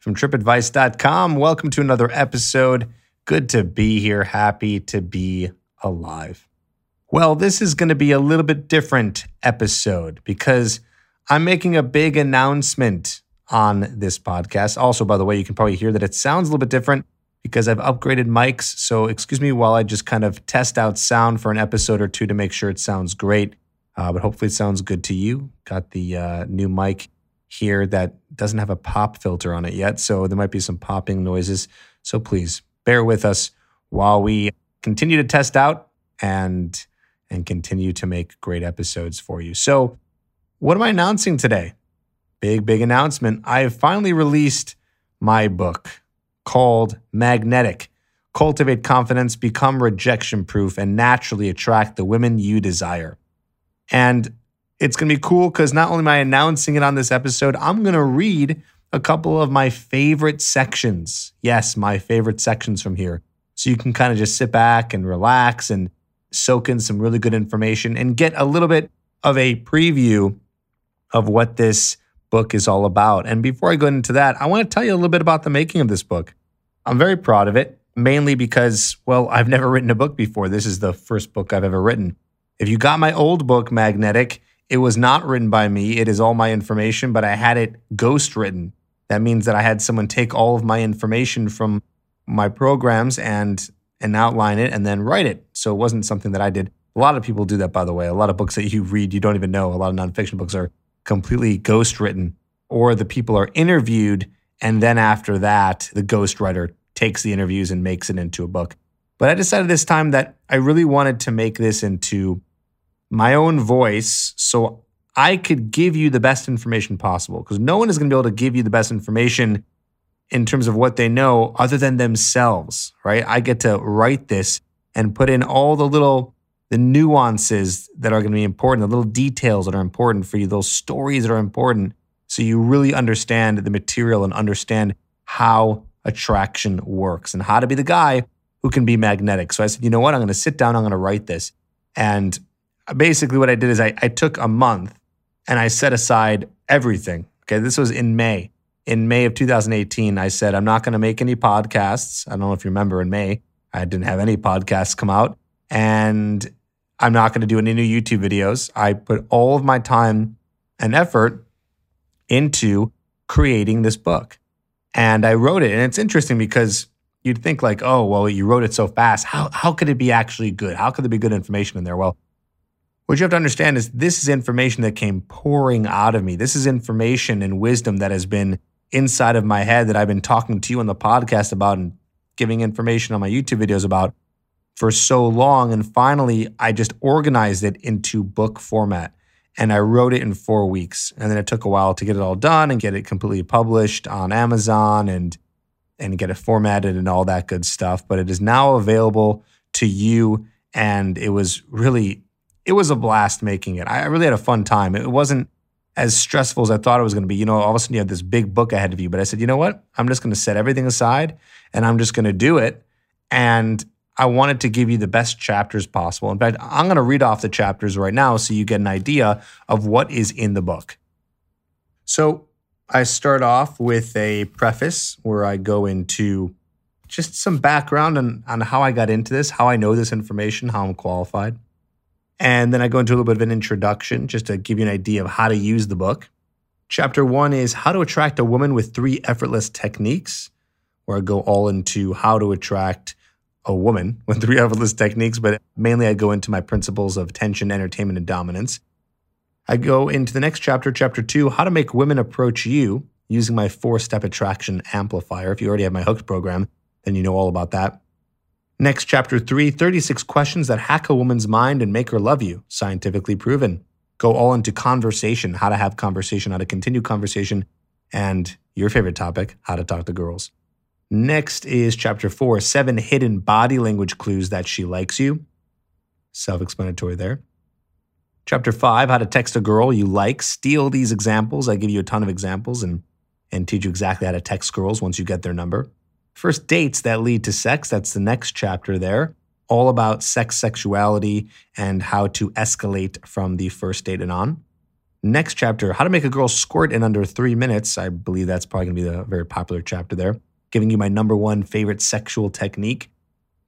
from tripadvice.com. Welcome to another episode. Good to be here. Happy to be alive. Well, this is going to be a little bit different episode because I'm making a big announcement on this podcast. Also, by the way, you can probably hear that it sounds a little bit different because I've upgraded mics. So, excuse me while I just kind of test out sound for an episode or two to make sure it sounds great. Uh, but hopefully, it sounds good to you. Got the uh, new mic here that doesn't have a pop filter on it yet. So, there might be some popping noises. So, please bear with us while we continue to test out and and continue to make great episodes for you. So, what am I announcing today? Big, big announcement. I have finally released my book called Magnetic Cultivate Confidence, Become Rejection Proof, and Naturally Attract the Women You Desire. And it's going to be cool because not only am I announcing it on this episode, I'm going to read a couple of my favorite sections. Yes, my favorite sections from here. So you can kind of just sit back and relax and soak in some really good information and get a little bit of a preview of what this book is all about. And before I go into that, I want to tell you a little bit about the making of this book. I'm very proud of it, mainly because, well, I've never written a book before. This is the first book I've ever written. If you got my old book, Magnetic, it was not written by me. It is all my information, but I had it ghost written. That means that I had someone take all of my information from my programs and and outline it and then write it. So it wasn't something that I did. A lot of people do that, by the way. A lot of books that you read, you don't even know. A lot of nonfiction books are completely ghost written, or the people are interviewed. And then after that, the ghostwriter takes the interviews and makes it into a book. But I decided this time that I really wanted to make this into my own voice so I could give you the best information possible because no one is going to be able to give you the best information in terms of what they know other than themselves, right? I get to write this and put in all the little the nuances that are going to be important, the little details that are important for you, those stories that are important so you really understand the material and understand how attraction works and how to be the guy who can be magnetic. So I said, you know what? I'm going to sit down, I'm going to write this. And basically what I did is I, I took a month and I set aside everything. Okay, this was in May in May of 2018, I said, I'm not going to make any podcasts. I don't know if you remember in May, I didn't have any podcasts come out. And I'm not going to do any new YouTube videos. I put all of my time and effort into creating this book. And I wrote it. And it's interesting because you'd think like, oh, well, you wrote it so fast. How, how could it be actually good? How could there be good information in there? Well, what you have to understand is this is information that came pouring out of me. This is information and wisdom that has been inside of my head that I've been talking to you on the podcast about and giving information on my YouTube videos about for so long. And finally, I just organized it into book format and I wrote it in four weeks. And then it took a while to get it all done and get it completely published on Amazon and and get it formatted and all that good stuff. But it is now available to you. And it was really, it was a blast making it. I really had a fun time. It wasn't as stressful as I thought it was going to be. You know, all of a sudden you have this big book ahead of you. But I said, you know what? I'm just going to set everything aside and I'm just going to do it. And I wanted to give you the best chapters possible. In fact, I'm going to read off the chapters right now so you get an idea of what is in the book. So I start off with a preface where I go into just some background on, on how I got into this, how I know this information, how I'm qualified. And then I go into a little bit of an introduction just to give you an idea of how to use the book. Chapter one is How to Attract a Woman with Three Effortless Techniques, where I go all into how to attract a woman with three effortless techniques, but mainly I go into my principles of tension, entertainment, and dominance. I go into the next chapter, chapter two, how to make women approach you using my four step attraction amplifier. If you already have my hooked program, then you know all about that. Next, chapter three 36 questions that hack a woman's mind and make her love you, scientifically proven. Go all into conversation, how to have conversation, how to continue conversation, and your favorite topic, how to talk to girls. Next is chapter four seven hidden body language clues that she likes you. Self explanatory there. Chapter five how to text a girl you like. Steal these examples. I give you a ton of examples and, and teach you exactly how to text girls once you get their number. First dates that lead to sex. That's the next chapter there. All about sex, sexuality, and how to escalate from the first date and on. Next chapter, how to make a girl squirt in under three minutes. I believe that's probably going to be the very popular chapter there. Giving you my number one favorite sexual technique,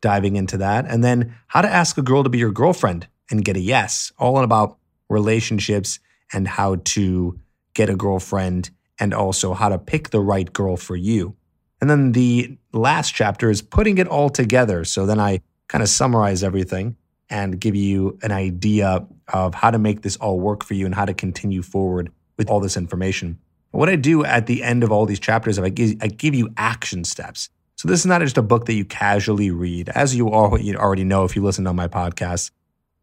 diving into that. And then how to ask a girl to be your girlfriend and get a yes, all about relationships and how to get a girlfriend and also how to pick the right girl for you. And then the last chapter is putting it all together. So then I kind of summarize everything and give you an idea of how to make this all work for you and how to continue forward with all this information. What I do at the end of all these chapters is I give, I give you action steps. So this is not just a book that you casually read. As you already know if you listen to my podcast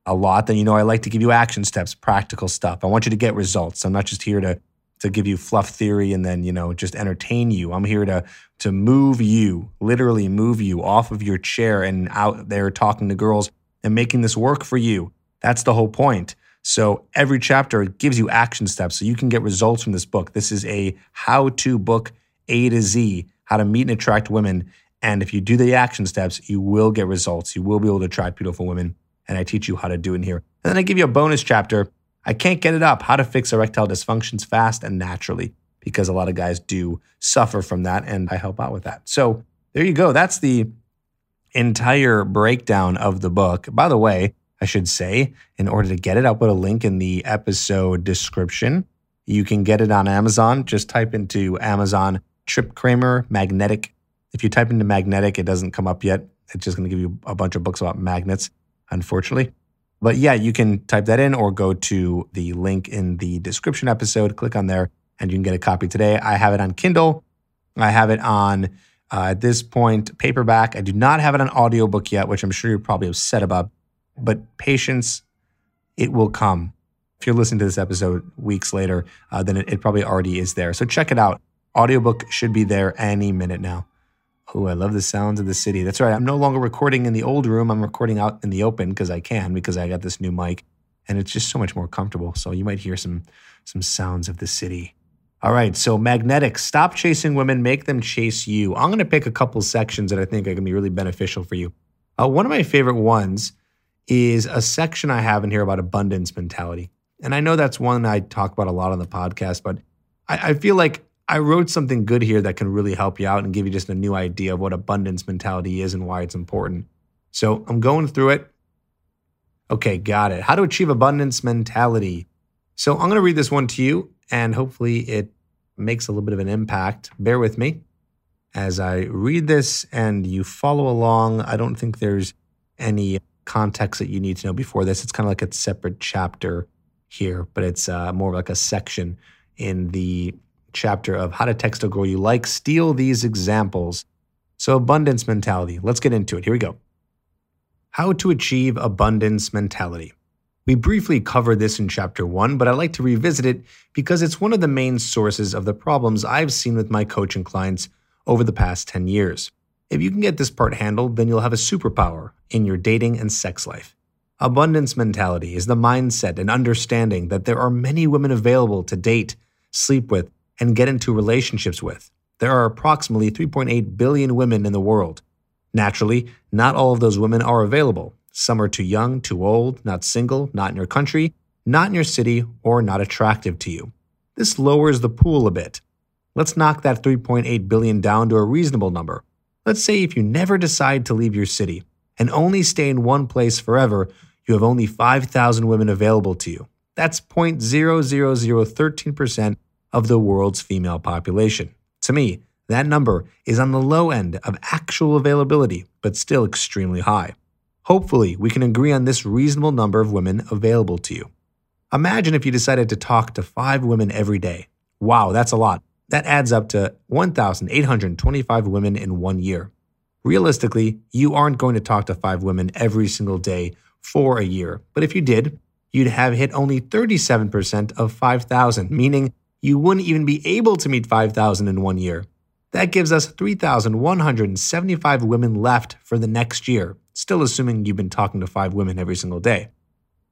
a lot, then you know I like to give you action steps, practical stuff. I want you to get results. I'm not just here to to give you fluff theory and then you know just entertain you. I'm here to to move you, literally move you off of your chair and out there talking to girls and making this work for you. That's the whole point. So every chapter gives you action steps so you can get results from this book. This is a how to book A to Z, how to meet and attract women. And if you do the action steps, you will get results. You will be able to attract beautiful women. And I teach you how to do it in here. And then I give you a bonus chapter. I can't get it up. How to fix erectile dysfunctions fast and naturally, because a lot of guys do suffer from that. And I help out with that. So there you go. That's the entire breakdown of the book. By the way, I should say, in order to get it, I'll put a link in the episode description. You can get it on Amazon. Just type into Amazon Trip Kramer Magnetic. If you type into magnetic, it doesn't come up yet. It's just going to give you a bunch of books about magnets, unfortunately. But yeah, you can type that in or go to the link in the description episode, click on there, and you can get a copy today. I have it on Kindle. I have it on uh, at this point, paperback. I do not have it on audiobook yet, which I'm sure you're probably upset about, but patience, it will come. If you're listening to this episode weeks later, uh, then it, it probably already is there. So check it out. Audiobook should be there any minute now. Oh, I love the sounds of the city. That's right. I'm no longer recording in the old room. I'm recording out in the open because I can, because I got this new mic and it's just so much more comfortable. So you might hear some some sounds of the city. All right, so magnetic. Stop chasing women, make them chase you. I'm going to pick a couple sections that I think are going to be really beneficial for you. Uh, one of my favorite ones is a section I have in here about abundance mentality. And I know that's one I talk about a lot on the podcast, but I, I feel like I wrote something good here that can really help you out and give you just a new idea of what abundance mentality is and why it's important. So I'm going through it. Okay, got it. How to achieve abundance mentality. So I'm going to read this one to you and hopefully it makes a little bit of an impact. Bear with me as I read this and you follow along. I don't think there's any context that you need to know before this. It's kind of like a separate chapter here, but it's uh, more like a section in the chapter of how to text a girl you like. Steal these examples. So, abundance mentality. Let's get into it. Here we go. How to achieve abundance mentality. We briefly covered this in chapter one, but I like to revisit it because it's one of the main sources of the problems I've seen with my coaching clients over the past 10 years. If you can get this part handled, then you'll have a superpower in your dating and sex life. Abundance mentality is the mindset and understanding that there are many women available to date, sleep with, and get into relationships with. There are approximately 3.8 billion women in the world. Naturally, not all of those women are available, some are too young, too old, not single, not in your country, not in your city, or not attractive to you. This lowers the pool a bit. Let's knock that 3.8 billion down to a reasonable number. Let's say if you never decide to leave your city and only stay in one place forever, you have only 5,000 women available to you. That's 0.00013% of the world's female population. To me, that number is on the low end of actual availability, but still extremely high. Hopefully, we can agree on this reasonable number of women available to you. Imagine if you decided to talk to five women every day. Wow, that's a lot. That adds up to 1,825 women in one year. Realistically, you aren't going to talk to five women every single day for a year, but if you did, you'd have hit only 37% of 5,000, meaning you wouldn't even be able to meet 5,000 in one year. That gives us 3,175 women left for the next year, still assuming you've been talking to five women every single day.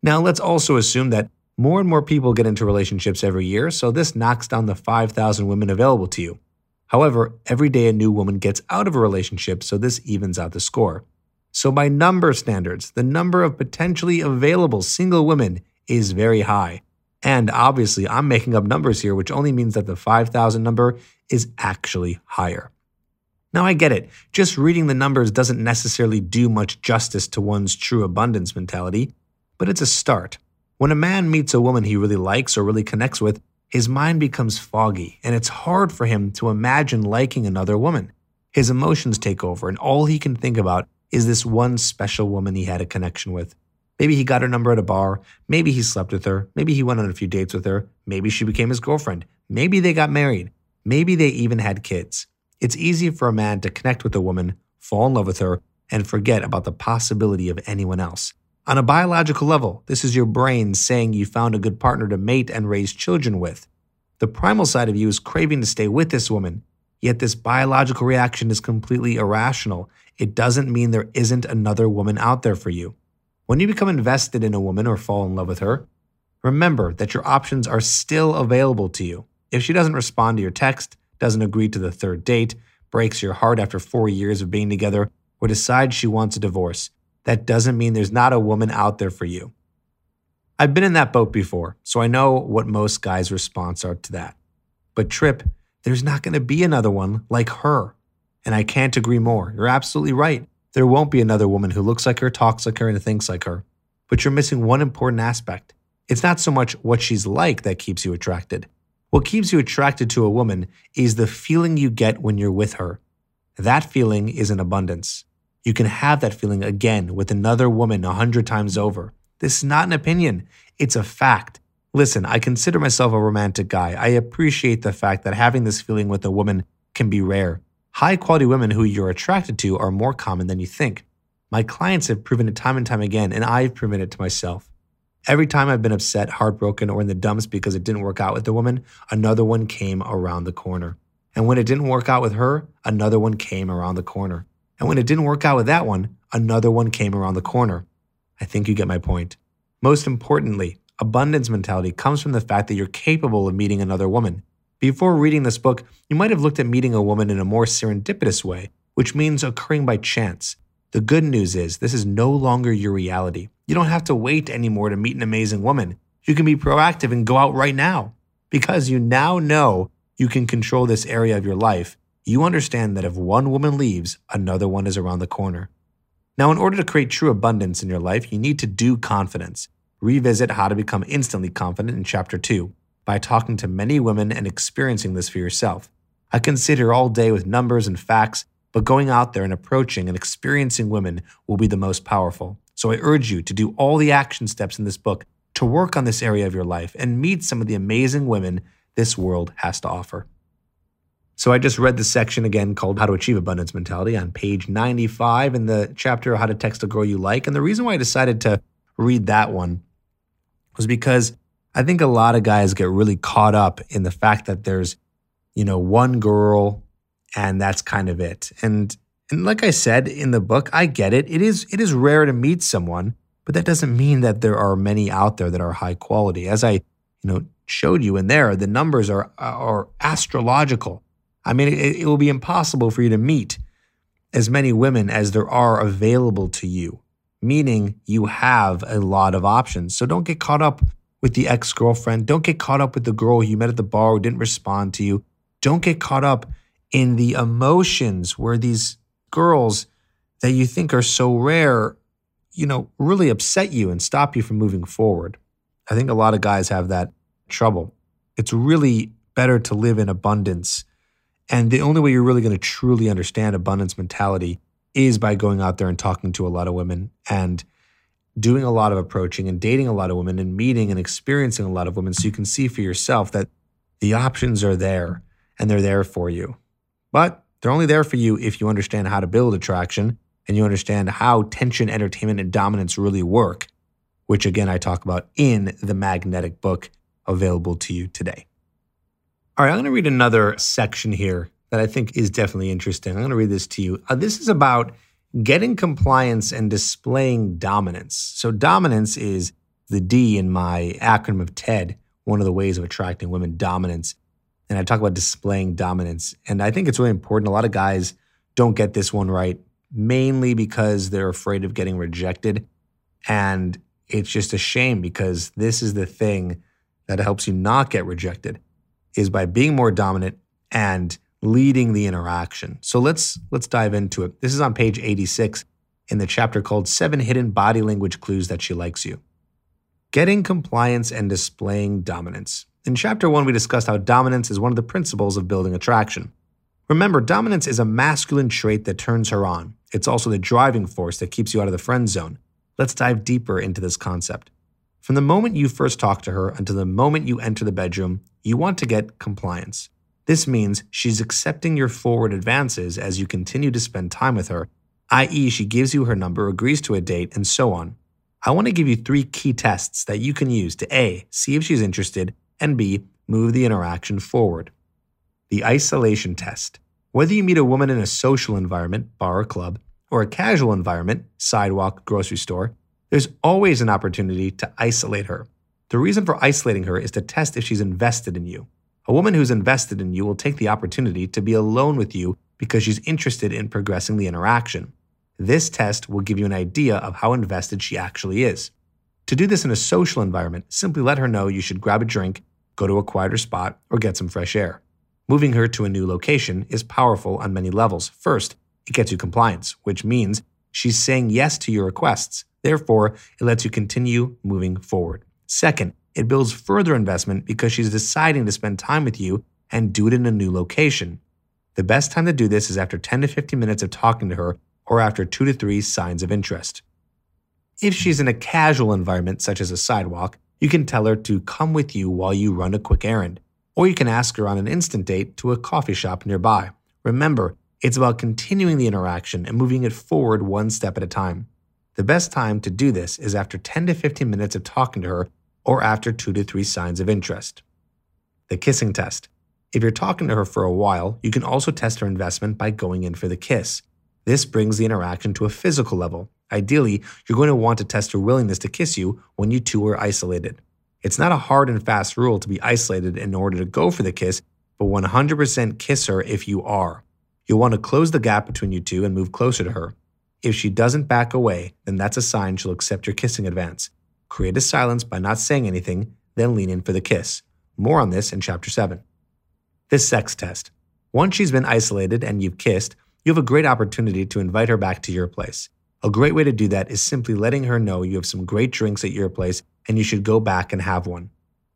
Now, let's also assume that more and more people get into relationships every year, so this knocks down the 5,000 women available to you. However, every day a new woman gets out of a relationship, so this evens out the score. So, by number standards, the number of potentially available single women is very high. And obviously, I'm making up numbers here, which only means that the 5,000 number is actually higher. Now, I get it. Just reading the numbers doesn't necessarily do much justice to one's true abundance mentality, but it's a start. When a man meets a woman he really likes or really connects with, his mind becomes foggy, and it's hard for him to imagine liking another woman. His emotions take over, and all he can think about is this one special woman he had a connection with. Maybe he got her number at a bar, maybe he slept with her, maybe he went on a few dates with her, maybe she became his girlfriend, maybe they got married, maybe they even had kids. It's easy for a man to connect with a woman, fall in love with her, and forget about the possibility of anyone else. On a biological level, this is your brain saying you found a good partner to mate and raise children with. The primal side of you is craving to stay with this woman, yet this biological reaction is completely irrational. It doesn't mean there isn't another woman out there for you. When you become invested in a woman or fall in love with her, remember that your options are still available to you. If she doesn't respond to your text, doesn't agree to the third date, breaks your heart after four years of being together, or decides she wants a divorce, that doesn't mean there's not a woman out there for you. I've been in that boat before, so I know what most guys' response are to that. But Trip, there's not going to be another one like her. And I can't agree more. You're absolutely right. There won't be another woman who looks like her, talks like her, and thinks like her. But you're missing one important aspect. It's not so much what she's like that keeps you attracted. What keeps you attracted to a woman is the feeling you get when you're with her. That feeling is in abundance. You can have that feeling again with another woman a hundred times over. This is not an opinion, it's a fact. Listen, I consider myself a romantic guy. I appreciate the fact that having this feeling with a woman can be rare. High quality women who you're attracted to are more common than you think. My clients have proven it time and time again, and I've proven it to myself. Every time I've been upset, heartbroken, or in the dumps because it didn't work out with the woman, another one came around the corner. And when it didn't work out with her, another one came around the corner. And when it didn't work out with that one, another one came around the corner. I think you get my point. Most importantly, abundance mentality comes from the fact that you're capable of meeting another woman. Before reading this book, you might have looked at meeting a woman in a more serendipitous way, which means occurring by chance. The good news is this is no longer your reality. You don't have to wait anymore to meet an amazing woman. You can be proactive and go out right now because you now know you can control this area of your life you understand that if one woman leaves, another one is around the corner. Now, in order to create true abundance in your life, you need to do confidence. Revisit how to become instantly confident in Chapter 2 by talking to many women and experiencing this for yourself. I can sit here all day with numbers and facts, but going out there and approaching and experiencing women will be the most powerful. So I urge you to do all the action steps in this book to work on this area of your life and meet some of the amazing women this world has to offer. So I just read the section again called How to Achieve Abundance Mentality on page 95 in the chapter How to Text a Girl You Like. And the reason why I decided to read that one was because I think a lot of guys get really caught up in the fact that there's, you know, one girl and that's kind of it. And and like I said in the book, I get it. It is it is rare to meet someone, but that doesn't mean that there are many out there that are high quality. As I, you know, showed you in there, the numbers are are astrological. I mean, it, it will be impossible for you to meet as many women as there are available to you, meaning you have a lot of options. So don't get caught up with the ex girlfriend. Don't get caught up with the girl you met at the bar who didn't respond to you. Don't get caught up in the emotions where these girls that you think are so rare, you know, really upset you and stop you from moving forward. I think a lot of guys have that trouble. It's really better to live in abundance and the only way you're really going to truly understand abundance mentality is by going out there and talking to a lot of women and doing a lot of approaching and dating a lot of women and meeting and experiencing a lot of women so you can see for yourself that the options are there and they're there for you. But they're only there for you if you understand how to build attraction and you understand how tension, entertainment, and dominance really work, which again I talk about in the magnetic book available to you today. All right, I'm going to read another section here that I think is definitely interesting. I'm going to read this to you. Uh, this is about getting compliance and displaying dominance. So, dominance is the D in my acronym of TED, one of the ways of attracting women, dominance. And I talk about displaying dominance. And I think it's really important. A lot of guys don't get this one right, mainly because they're afraid of getting rejected. And it's just a shame because this is the thing that helps you not get rejected is by being more dominant and leading the interaction. So let's let's dive into it. This is on page 86 in the chapter called 7 hidden body language clues that she likes you. Getting compliance and displaying dominance. In chapter 1 we discussed how dominance is one of the principles of building attraction. Remember, dominance is a masculine trait that turns her on. It's also the driving force that keeps you out of the friend zone. Let's dive deeper into this concept. From the moment you first talk to her until the moment you enter the bedroom, you want to get compliance. This means she's accepting your forward advances as you continue to spend time with her, i.e., she gives you her number, agrees to a date, and so on. I want to give you three key tests that you can use to A, see if she's interested, and B, move the interaction forward. The isolation test. Whether you meet a woman in a social environment, bar or club, or a casual environment, sidewalk, grocery store, there's always an opportunity to isolate her. The reason for isolating her is to test if she's invested in you. A woman who's invested in you will take the opportunity to be alone with you because she's interested in progressing the interaction. This test will give you an idea of how invested she actually is. To do this in a social environment, simply let her know you should grab a drink, go to a quieter spot, or get some fresh air. Moving her to a new location is powerful on many levels. First, it gets you compliance, which means she's saying yes to your requests. Therefore, it lets you continue moving forward. Second, it builds further investment because she's deciding to spend time with you and do it in a new location. The best time to do this is after 10 to 15 minutes of talking to her or after 2 to 3 signs of interest. If she's in a casual environment such as a sidewalk, you can tell her to come with you while you run a quick errand, or you can ask her on an instant date to a coffee shop nearby. Remember, it's about continuing the interaction and moving it forward one step at a time. The best time to do this is after 10 to 15 minutes of talking to her or after 2 to 3 signs of interest. The kissing test. If you're talking to her for a while, you can also test her investment by going in for the kiss. This brings the interaction to a physical level. Ideally, you're going to want to test her willingness to kiss you when you two are isolated. It's not a hard and fast rule to be isolated in order to go for the kiss, but 100% kiss her if you are. You'll want to close the gap between you two and move closer to her. If she doesn't back away, then that's a sign she'll accept your kissing advance. Create a silence by not saying anything, then lean in for the kiss. More on this in Chapter 7. The sex test. Once she's been isolated and you've kissed, you have a great opportunity to invite her back to your place. A great way to do that is simply letting her know you have some great drinks at your place and you should go back and have one.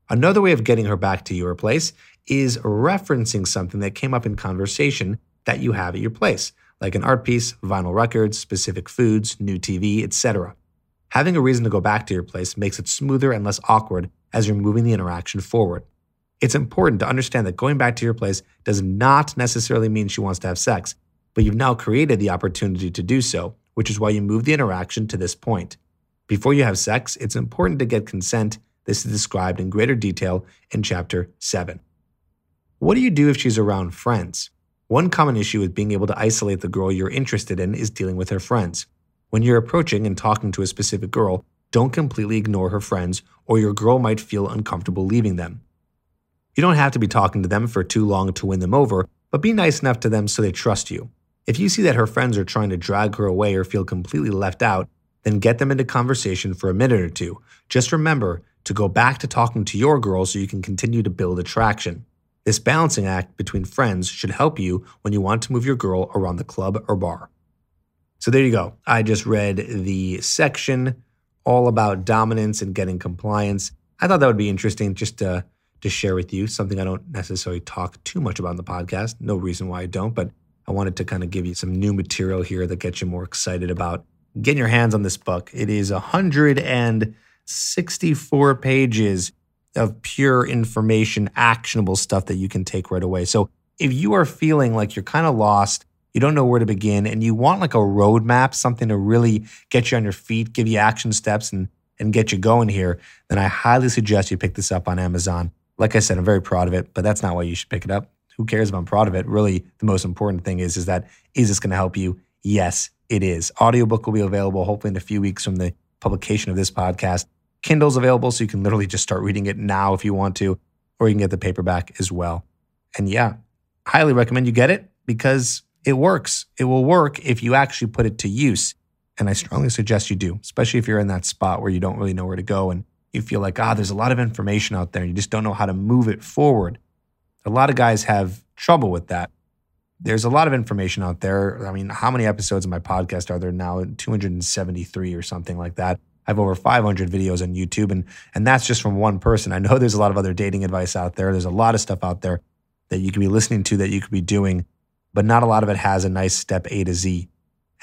Another way of getting her back to your place is referencing something that came up in conversation that you have at your place, like an art piece, vinyl records, specific foods, new TV, etc. Having a reason to go back to your place makes it smoother and less awkward as you're moving the interaction forward. It's important to understand that going back to your place does not necessarily mean she wants to have sex, but you've now created the opportunity to do so, which is why you move the interaction to this point. Before you have sex, it's important to get consent. This is described in greater detail in Chapter 7. What do you do if she's around friends? One common issue with being able to isolate the girl you're interested in is dealing with her friends. When you're approaching and talking to a specific girl, don't completely ignore her friends, or your girl might feel uncomfortable leaving them. You don't have to be talking to them for too long to win them over, but be nice enough to them so they trust you. If you see that her friends are trying to drag her away or feel completely left out, then get them into conversation for a minute or two. Just remember to go back to talking to your girl so you can continue to build attraction. This balancing act between friends should help you when you want to move your girl around the club or bar. So there you go. I just read the section all about dominance and getting compliance. I thought that would be interesting just to, to share with you, something I don't necessarily talk too much about in the podcast. No reason why I don't, but I wanted to kind of give you some new material here that gets you more excited about getting your hands on this book. It is 164 pages of pure information, actionable stuff that you can take right away. So if you are feeling like you're kind of lost, you don't know where to begin, and you want like a roadmap, something to really get you on your feet, give you action steps, and and get you going here, then I highly suggest you pick this up on Amazon. Like I said, I'm very proud of it, but that's not why you should pick it up. who cares if I'm proud of it? Really, the most important thing is, is that is this going to help you? Yes, it is. Audiobook will be available hopefully in a few weeks from the publication of this podcast. Kindle's available, so you can literally just start reading it now if you want to, or you can get the paperback as well. And yeah, highly recommend you get it because it works. It will work if you actually put it to use. And I strongly suggest you do, especially if you're in that spot where you don't really know where to go and you feel like, ah, there's a lot of information out there and you just don't know how to move it forward. A lot of guys have trouble with that. There's a lot of information out there. I mean, how many episodes of my podcast are there now? 273 or something like that. I have over 500 videos on YouTube, and and that's just from one person. I know there's a lot of other dating advice out there. There's a lot of stuff out there that you could be listening to that you could be doing, but not a lot of it has a nice step A to Z.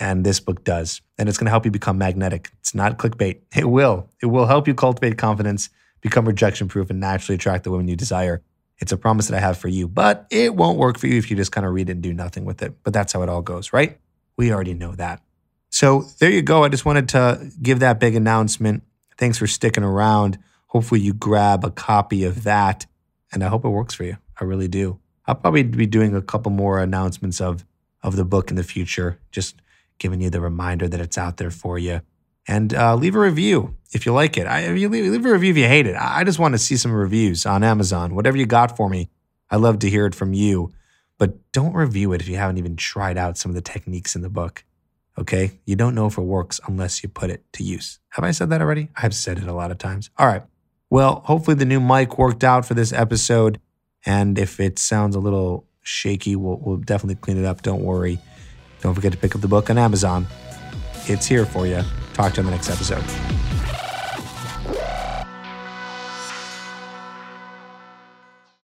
And this book does. And it's going to help you become magnetic. It's not clickbait. It will. It will help you cultivate confidence, become rejection proof, and naturally attract the women you desire. It's a promise that I have for you, but it won't work for you if you just kind of read it and do nothing with it. But that's how it all goes, right? We already know that. So there you go. I just wanted to give that big announcement. Thanks for sticking around. Hopefully, you grab a copy of that, and I hope it works for you. I really do. I'll probably be doing a couple more announcements of of the book in the future, just giving you the reminder that it's out there for you. And uh, leave a review if you like it. I, leave, leave a review if you hate it. I just want to see some reviews on Amazon. Whatever you got for me, I love to hear it from you. But don't review it if you haven't even tried out some of the techniques in the book. Okay? You don't know if it works unless you put it to use. Have I said that already? I've said it a lot of times. All right. Well, hopefully the new mic worked out for this episode. And if it sounds a little shaky, we'll, we'll definitely clean it up. Don't worry. Don't forget to pick up the book on Amazon. It's here for you. Talk to you in the next episode.